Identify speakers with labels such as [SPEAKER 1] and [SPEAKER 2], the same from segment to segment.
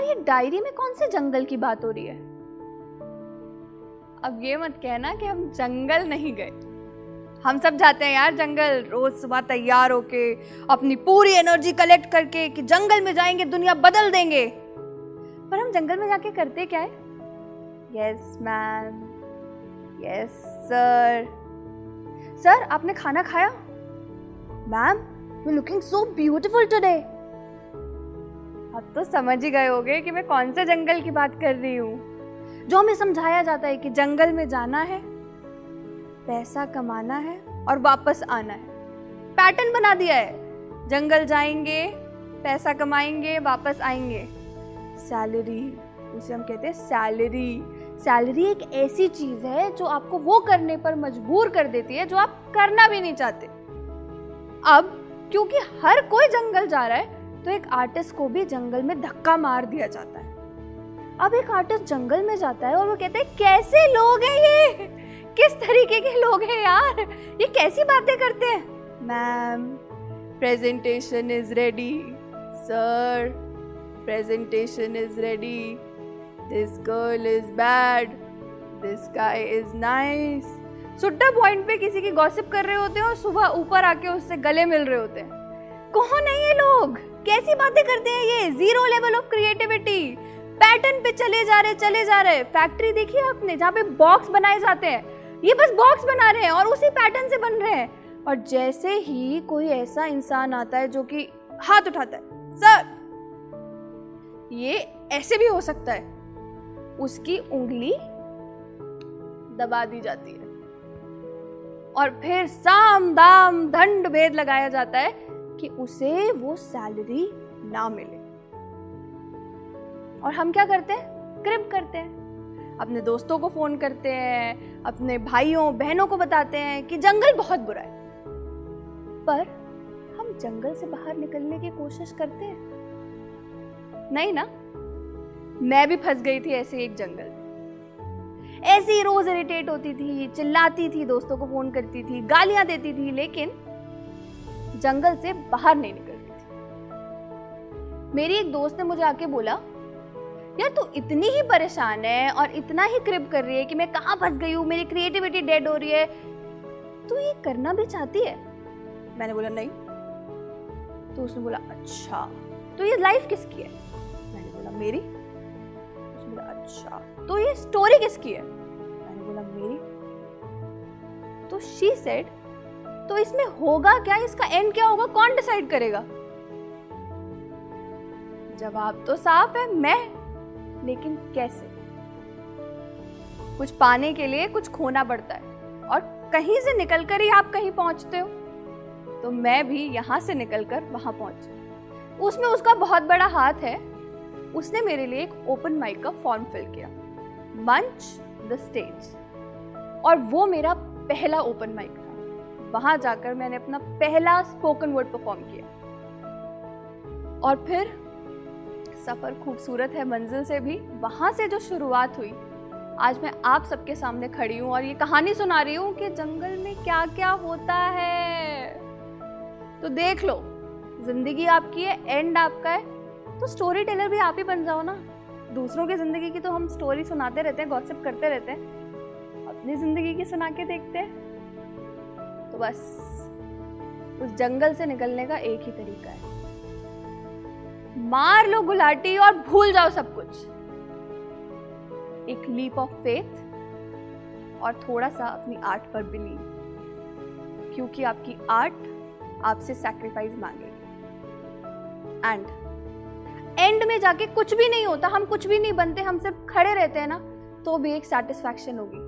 [SPEAKER 1] ये डायरी में कौन से जंगल की बात हो रही है? अब ये मत कहना कि हम जंगल नहीं गए। हम सब जाते हैं यार जंगल रोज सुबह तैयार होके अपनी पूरी एनर्जी कलेक्ट करके कि जंगल में जाएँगे दुनिया बदल देंगे। पर हम जंगल में जाके करते क्या है? Yes ma'am yes sir sir आपने खाना खाया? Ma'am you looking so beautiful today अब तो समझ ही गए होगे कि मैं कौन से जंगल की बात कर रही हूँ। जो हमें समझाया जाता है कि जंगल में जाना है, पैसा कमाना है और वापस आना है। पैटर्न बना दिया है। जंगल जाएँगे, पैसा कमाएँगे, वापस आएँगे। सैलरी, उसे हम कहते हैं सैलरी। सैलरी एक ऐसी चीज़ है जो आपको वो करने पर मजबूर कर देती है जो आप करना भी नहीं चाहते। अब, क्योंकि हर कोई जंगल जा रहा है तो एक आर्टिस्ट को भी जंगल में धक्का मार दिया जाता है। अब एक आर्टिस्ट जंगल में जाता है और वो कहते हैं, कैसे लोग हैं ये? किस तरीके के लोग हैं यार? ये कैसी बातें करते हैं? Ma'am presentation is ready sir presentation is ready this girl is bad this guy is nice Sutta point पे किसी की गॉसिप कर रहे होते हैं और सुबह ऊपर आके उससे गले मिल रहे होते हैं। कौन है ये लोग? कैसी बातें करते हैं ये? Zero level of creativity pattern पे चले जा रहे, चले जा रहे। फैक्ट्री देखी आपने, जहाँ पे बॉक्स बनाए जाते हैं? ये बस बॉक्स बना रहे हैं और उसी पैटर्न से बन रहे हैं। और जैसे ही कोई ऐसा इंसान आता है जो कि हाथ उठाता है सर ये ऐसे भी हो सकता है। उसकी उंगली दबा दी जाती है। और फिर साम दाम दंड भेद लगाया जाता है कि उसे वो सैलरी ना मिले। और हम क्या करते हैं? क्रिप करते हैं। अपने दोस्तों को फ़ोन करते हैं, अपने भाइयों, बहनों को बताते हैं कि जंगल बहुत बुरा है। पर हम जंगल से बाहर निकलने की कोशिश करते हैं। नहीं ना? मैं भी फंस गई थी ऐसे एक जंगल ऐसे रोज इरिटेट होती थी, चिल्लाती थी, दोस्तों को फ़ोन करती थी, गालियाँ देती थी, लेकिन जंगल से बाहर नहीं निकलती थी। मेरी एक दोस्त ने मुझे आके बोला, यार, तू इतनी ही परेशान है और इतना ही क्रिप कर रही है कि मैं कहाँ फंस गई हूँ? मेरी क्रिएटिविटी डेड हो रही है। तू ये करना भी चाहती है? मैंने बोला, नहीं। तो उसने बोला अच्छा तो ये लाइफ किसकी है? मैंने बोला, मेरी? उसने बोला अच्छा तो ये स्टोरी किसकी है? मैंने बोला, मेरी? तो शी सेड तो इसमें होगा क्या? इसका एंड क्या होगा? कौन डिसाइड करेगा? जवाब तो साफ़ है, मैं। लेकिन कैसे? कुछ पाने के लिए कुछ खोना पड़ता है। और कहीं से निकलकर ही आप कहीं पहुँचते हो। तो मैं भी यहाँ से निकलकर वहाँ पहुँची। उसमें उसका बहुत बड़ा हाथ है। उसने मेरे लिए एक ओपन माइक का फॉर्म फिल किया। मंच द स्टेज और वो मेरा पहला ओपन माइक वहाँ जाकर मैंने अपना पहला स्पोकन वर्ड परफॉर्म किया। और फिर, सफ़र खूबसूरत है मंजिल से भी। वहाँ से जो शुरुआत हुई, आज मैं आप सबके सामने खड़ी हूँ और ये कहानी सुना रही हूँ कि जंगल में क्या क्या होता है। तो देख लो, ज़िंदगी आपकी है एंड आपका है। तो स्टोरी टेलर भी आप ही बन जाओ ना। दूसरों की ज़िंदगी की तो हम स्टोरी सुनाते रहते हैं गॉसिप करते रहते हैं। अपनी ज़िंदगी की सुना के देखते हैं। बस उस जंगल से निकलने का एक ही तरीका है। मार लो गुलाटी और भूल जाओ सब कुछ। एक लीप ऑफ़ फेथ और थोड़ा सा अपनी आर्ट पर बिलीव क्योंकि आपकी आर्ट आपसे सैक्रिफाइस मांगेगी। एंड एंड में जाके कुछ भी नहीं होता, हम कुछ भी नहीं बनते, हम सिर्फ़ खड़े रहते हैं ना तो भी एक सेटिस्फैक्शन होगी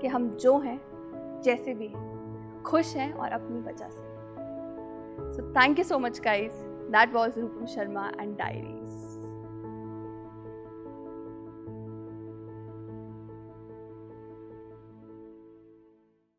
[SPEAKER 1] कि हम जो हैं, जैसे भी हैं। खुश हैं और अपनी वजह से। So thank you so much guys that was Rupam Sharma and diaries